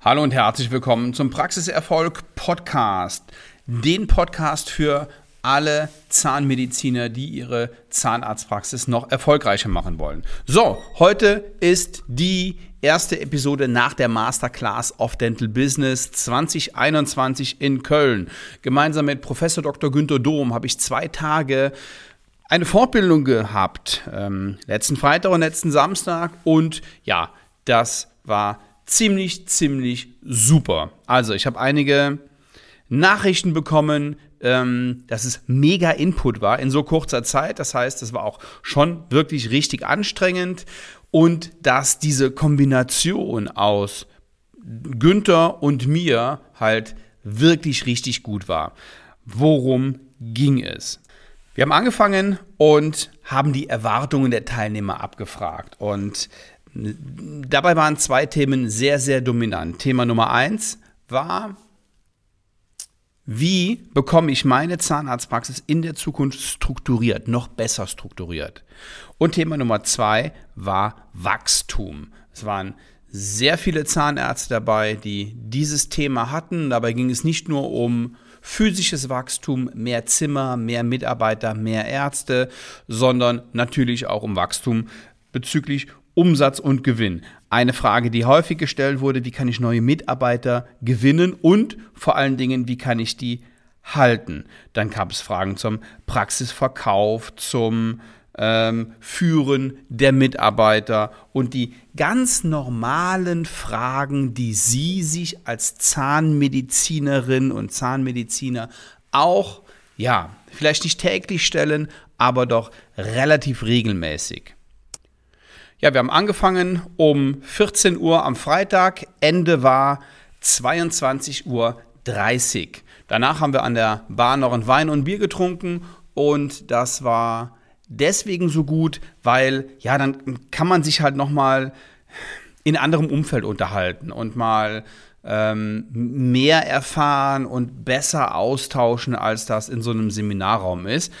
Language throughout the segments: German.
Hallo und herzlich willkommen zum Praxiserfolg Podcast, den Podcast für alle Zahnmediziner, die ihre Zahnarztpraxis noch erfolgreicher machen wollen. So, heute ist die erste Episode nach der Masterclass of Dental Business 2021 in Köln. Gemeinsam mit Professor Dr. Günter Dom habe ich zwei Tage eine Fortbildung gehabt, ähm, letzten Freitag und letzten Samstag und ja, das war ziemlich, ziemlich super. Also, ich habe einige Nachrichten bekommen, ähm, dass es mega Input war in so kurzer Zeit. Das heißt, es war auch schon wirklich richtig anstrengend und dass diese Kombination aus Günther und mir halt wirklich richtig gut war. Worum ging es? Wir haben angefangen und haben die Erwartungen der Teilnehmer abgefragt. Und Dabei waren zwei Themen sehr, sehr dominant. Thema Nummer eins war, wie bekomme ich meine Zahnarztpraxis in der Zukunft strukturiert, noch besser strukturiert? Und Thema Nummer zwei war Wachstum. Es waren sehr viele Zahnärzte dabei, die dieses Thema hatten. Dabei ging es nicht nur um physisches Wachstum, mehr Zimmer, mehr Mitarbeiter, mehr Ärzte, sondern natürlich auch um Wachstum bezüglich Umsatz und Gewinn. Eine Frage, die häufig gestellt wurde, wie kann ich neue Mitarbeiter gewinnen und vor allen Dingen, wie kann ich die halten? Dann gab es Fragen zum Praxisverkauf, zum ähm, Führen der Mitarbeiter und die ganz normalen Fragen, die Sie sich als Zahnmedizinerin und Zahnmediziner auch, ja, vielleicht nicht täglich stellen, aber doch relativ regelmäßig. Ja, wir haben angefangen um 14 Uhr am Freitag. Ende war 22.30 Uhr. Danach haben wir an der Bar noch ein Wein und Bier getrunken und das war deswegen so gut, weil ja, dann kann man sich halt nochmal in anderem Umfeld unterhalten und mal ähm, mehr erfahren und besser austauschen, als das in so einem Seminarraum ist.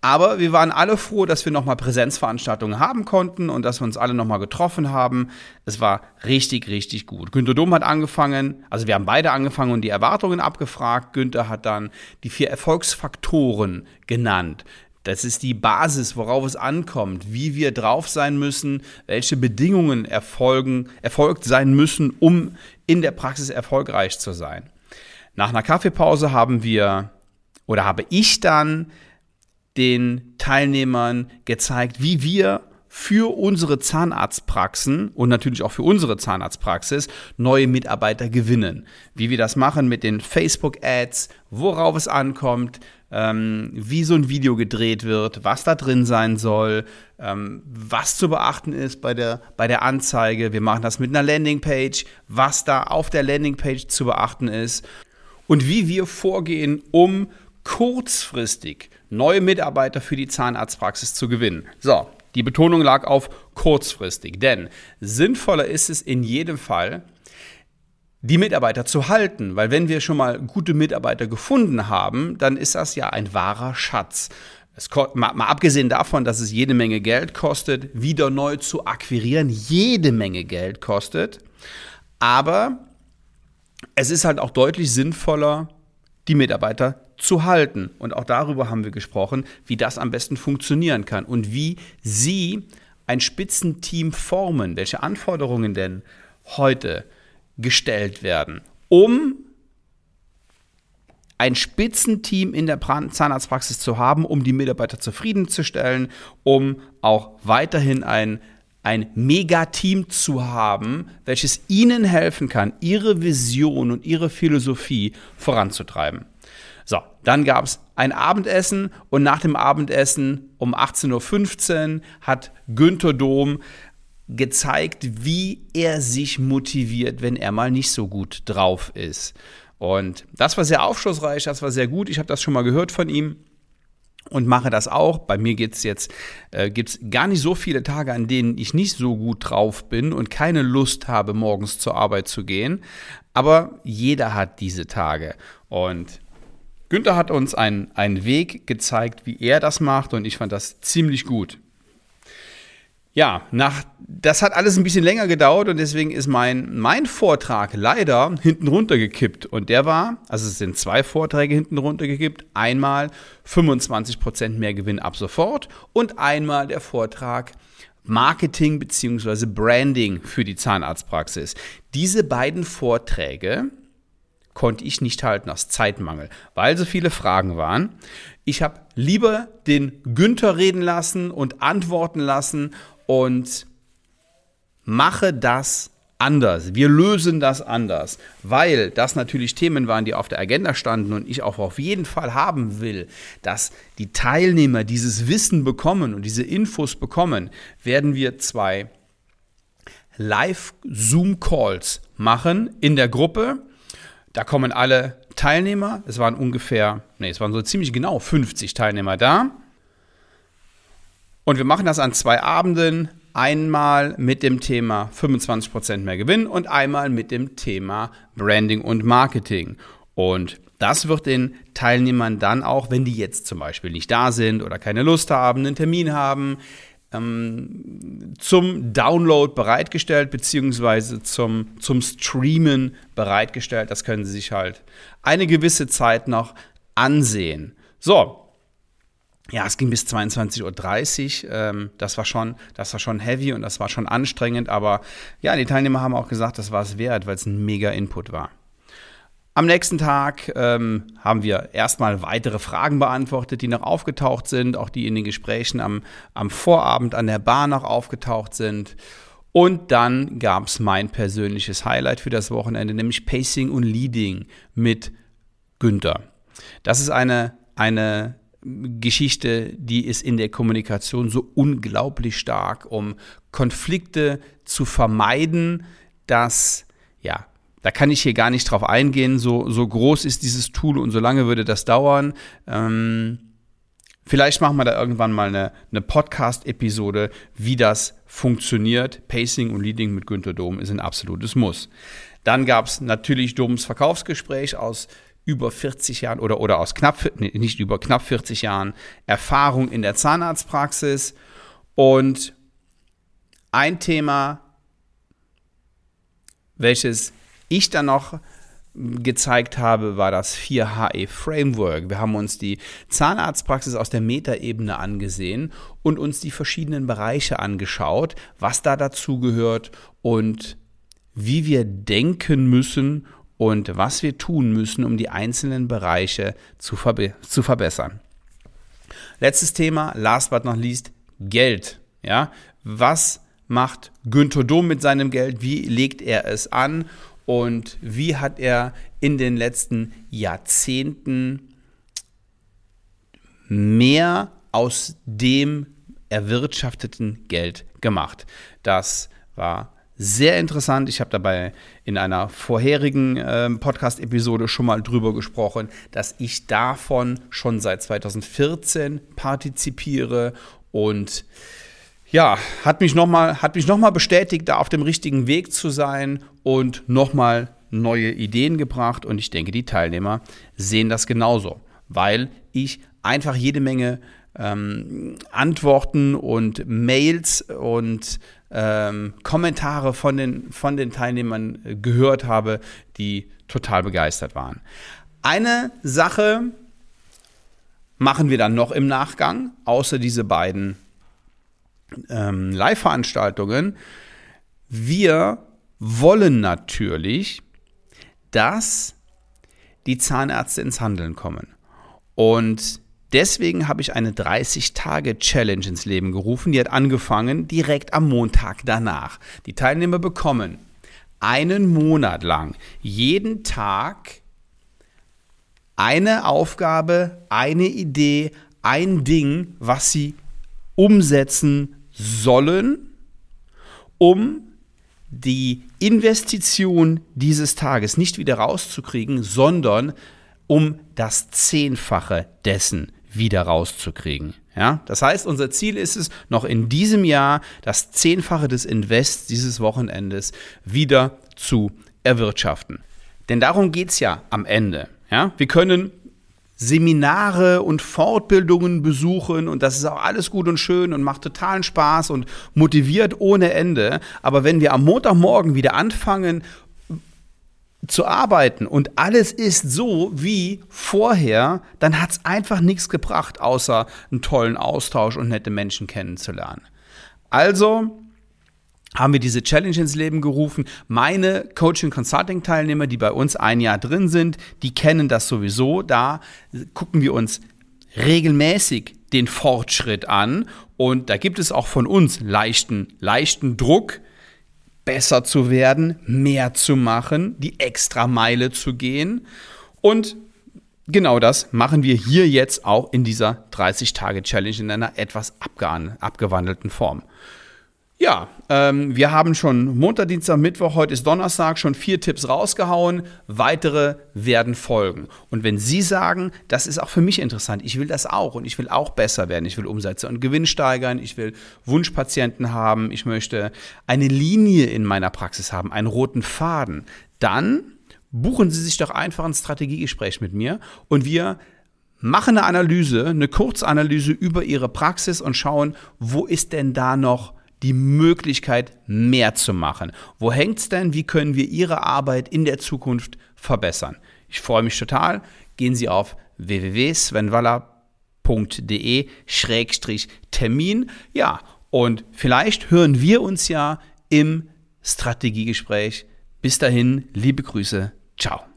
Aber wir waren alle froh, dass wir nochmal Präsenzveranstaltungen haben konnten und dass wir uns alle nochmal getroffen haben. Es war richtig, richtig gut. Günter Dom hat angefangen, also wir haben beide angefangen und die Erwartungen abgefragt. Günther hat dann die vier Erfolgsfaktoren genannt. Das ist die Basis, worauf es ankommt, wie wir drauf sein müssen, welche Bedingungen erfolgen, erfolgt sein müssen, um in der Praxis erfolgreich zu sein. Nach einer Kaffeepause haben wir oder habe ich dann den Teilnehmern gezeigt, wie wir für unsere Zahnarztpraxen und natürlich auch für unsere Zahnarztpraxis neue Mitarbeiter gewinnen. Wie wir das machen mit den Facebook-Ads, worauf es ankommt, ähm, wie so ein Video gedreht wird, was da drin sein soll, ähm, was zu beachten ist bei der, bei der Anzeige. Wir machen das mit einer Landingpage, was da auf der Landingpage zu beachten ist und wie wir vorgehen, um kurzfristig neue Mitarbeiter für die Zahnarztpraxis zu gewinnen. So, die Betonung lag auf kurzfristig, denn sinnvoller ist es in jedem Fall, die Mitarbeiter zu halten, weil wenn wir schon mal gute Mitarbeiter gefunden haben, dann ist das ja ein wahrer Schatz. Es, mal, mal abgesehen davon, dass es jede Menge Geld kostet, wieder neu zu akquirieren, jede Menge Geld kostet. Aber es ist halt auch deutlich sinnvoller, die Mitarbeiter zu halten. Und auch darüber haben wir gesprochen, wie das am besten funktionieren kann und wie Sie ein Spitzenteam formen, welche Anforderungen denn heute gestellt werden, um ein Spitzenteam in der Zahnarztpraxis zu haben, um die Mitarbeiter zufriedenzustellen, um auch weiterhin ein, ein Megateam zu haben, welches ihnen helfen kann, ihre Vision und ihre Philosophie voranzutreiben. So, dann gab es ein Abendessen und nach dem Abendessen um 18.15 Uhr hat Günther Dom gezeigt, wie er sich motiviert, wenn er mal nicht so gut drauf ist. Und das war sehr aufschlussreich, das war sehr gut. Ich habe das schon mal gehört von ihm und mache das auch. Bei mir geht's jetzt, äh, gibt's gar nicht so viele Tage, an denen ich nicht so gut drauf bin und keine Lust habe, morgens zur Arbeit zu gehen. Aber jeder hat diese Tage. Und Günther hat uns einen, einen Weg gezeigt, wie er das macht und ich fand das ziemlich gut. Ja, nach, das hat alles ein bisschen länger gedauert und deswegen ist mein, mein Vortrag leider hinten runtergekippt. Und der war, also es sind zwei Vorträge hinten runtergekippt. Einmal 25% mehr Gewinn ab sofort und einmal der Vortrag Marketing bzw. Branding für die Zahnarztpraxis. Diese beiden Vorträge konnte ich nicht halten aus Zeitmangel, weil so viele Fragen waren. Ich habe lieber den Günther reden lassen und antworten lassen und mache das anders. Wir lösen das anders, weil das natürlich Themen waren, die auf der Agenda standen und ich auch auf jeden Fall haben will, dass die Teilnehmer dieses Wissen bekommen und diese Infos bekommen, werden wir zwei Live-Zoom-Calls machen in der Gruppe. Da kommen alle Teilnehmer. Es waren ungefähr, nee, es waren so ziemlich genau 50 Teilnehmer da. Und wir machen das an zwei Abenden. Einmal mit dem Thema 25% mehr Gewinn und einmal mit dem Thema Branding und Marketing. Und das wird den Teilnehmern dann auch, wenn die jetzt zum Beispiel nicht da sind oder keine Lust haben, einen Termin haben, ähm, zum Download bereitgestellt, beziehungsweise zum, zum Streamen bereitgestellt. Das können Sie sich halt eine gewisse Zeit noch ansehen. So, ja, es ging bis 22.30 Uhr. Ähm, das, war schon, das war schon heavy und das war schon anstrengend. Aber ja, die Teilnehmer haben auch gesagt, das war es wert, weil es ein mega Input war. Am nächsten Tag ähm, haben wir erstmal weitere Fragen beantwortet, die noch aufgetaucht sind, auch die in den Gesprächen am, am Vorabend an der Bar noch aufgetaucht sind. Und dann gab es mein persönliches Highlight für das Wochenende, nämlich Pacing und Leading mit Günther. Das ist eine, eine Geschichte, die ist in der Kommunikation so unglaublich stark, um Konflikte zu vermeiden, dass, ja, da kann ich hier gar nicht drauf eingehen, so, so groß ist dieses Tool und so lange würde das dauern. Ähm, vielleicht machen wir da irgendwann mal eine, eine Podcast-Episode, wie das funktioniert. Pacing und Leading mit Günter Dom ist ein absolutes Muss. Dann gab es natürlich Doms Verkaufsgespräch aus über 40 Jahren oder, oder aus knapp, nee, nicht über knapp 40 Jahren Erfahrung in der Zahnarztpraxis. Und ein Thema, welches ich dann noch gezeigt habe, war das 4HE Framework. Wir haben uns die Zahnarztpraxis aus der Metaebene angesehen und uns die verschiedenen Bereiche angeschaut, was da dazu gehört und wie wir denken müssen, und was wir tun müssen, um die einzelnen Bereiche zu, verbe zu verbessern. Letztes Thema, last but not least, Geld. Ja, was macht Günther Dom mit seinem Geld? Wie legt er es an? Und wie hat er in den letzten Jahrzehnten mehr aus dem erwirtschafteten Geld gemacht? Das war sehr interessant. Ich habe dabei in einer vorherigen äh, Podcast-Episode schon mal drüber gesprochen, dass ich davon schon seit 2014 partizipiere und ja, hat mich nochmal noch bestätigt, da auf dem richtigen Weg zu sein und nochmal neue Ideen gebracht. Und ich denke, die Teilnehmer sehen das genauso, weil ich einfach jede Menge ähm, Antworten und Mails und ähm, Kommentare von den, von den Teilnehmern gehört habe, die total begeistert waren. Eine Sache machen wir dann noch im Nachgang, außer diese beiden ähm, Live-Veranstaltungen. Wir wollen natürlich, dass die Zahnärzte ins Handeln kommen. Und Deswegen habe ich eine 30-Tage-Challenge ins Leben gerufen. Die hat angefangen direkt am Montag danach. Die Teilnehmer bekommen einen Monat lang jeden Tag eine Aufgabe, eine Idee, ein Ding, was sie umsetzen sollen, um die Investition dieses Tages nicht wieder rauszukriegen, sondern um das Zehnfache dessen wieder rauszukriegen. Ja, das heißt, unser Ziel ist es, noch in diesem Jahr das Zehnfache des Invests dieses Wochenendes wieder zu erwirtschaften. Denn darum geht es ja am Ende. Ja, wir können Seminare und Fortbildungen besuchen und das ist auch alles gut und schön und macht totalen Spaß und motiviert ohne Ende. Aber wenn wir am Montagmorgen wieder anfangen zu arbeiten und alles ist so wie vorher, dann hat es einfach nichts gebracht, außer einen tollen Austausch und nette Menschen kennenzulernen. Also haben wir diese Challenge ins Leben gerufen. Meine Coaching-Consulting-Teilnehmer, die bei uns ein Jahr drin sind, die kennen das sowieso. Da gucken wir uns regelmäßig den Fortschritt an und da gibt es auch von uns leichten, leichten Druck, besser zu werden, mehr zu machen, die extra Meile zu gehen. Und genau das machen wir hier jetzt auch in dieser 30-Tage-Challenge in einer etwas abgewandelten Form. Ja, ähm, wir haben schon Montag, Dienstag, Mittwoch, heute ist Donnerstag, schon vier Tipps rausgehauen. Weitere werden folgen. Und wenn Sie sagen, das ist auch für mich interessant, ich will das auch und ich will auch besser werden, ich will Umsätze und Gewinn steigern, ich will Wunschpatienten haben, ich möchte eine Linie in meiner Praxis haben, einen roten Faden, dann buchen Sie sich doch einfach ein Strategiegespräch mit mir und wir machen eine Analyse, eine Kurzanalyse über Ihre Praxis und schauen, wo ist denn da noch die Möglichkeit, mehr zu machen. Wo hängt es denn? Wie können wir Ihre Arbeit in der Zukunft verbessern? Ich freue mich total. Gehen Sie auf www.svenwaller.de-termin. Ja, und vielleicht hören wir uns ja im Strategiegespräch. Bis dahin, liebe Grüße. Ciao.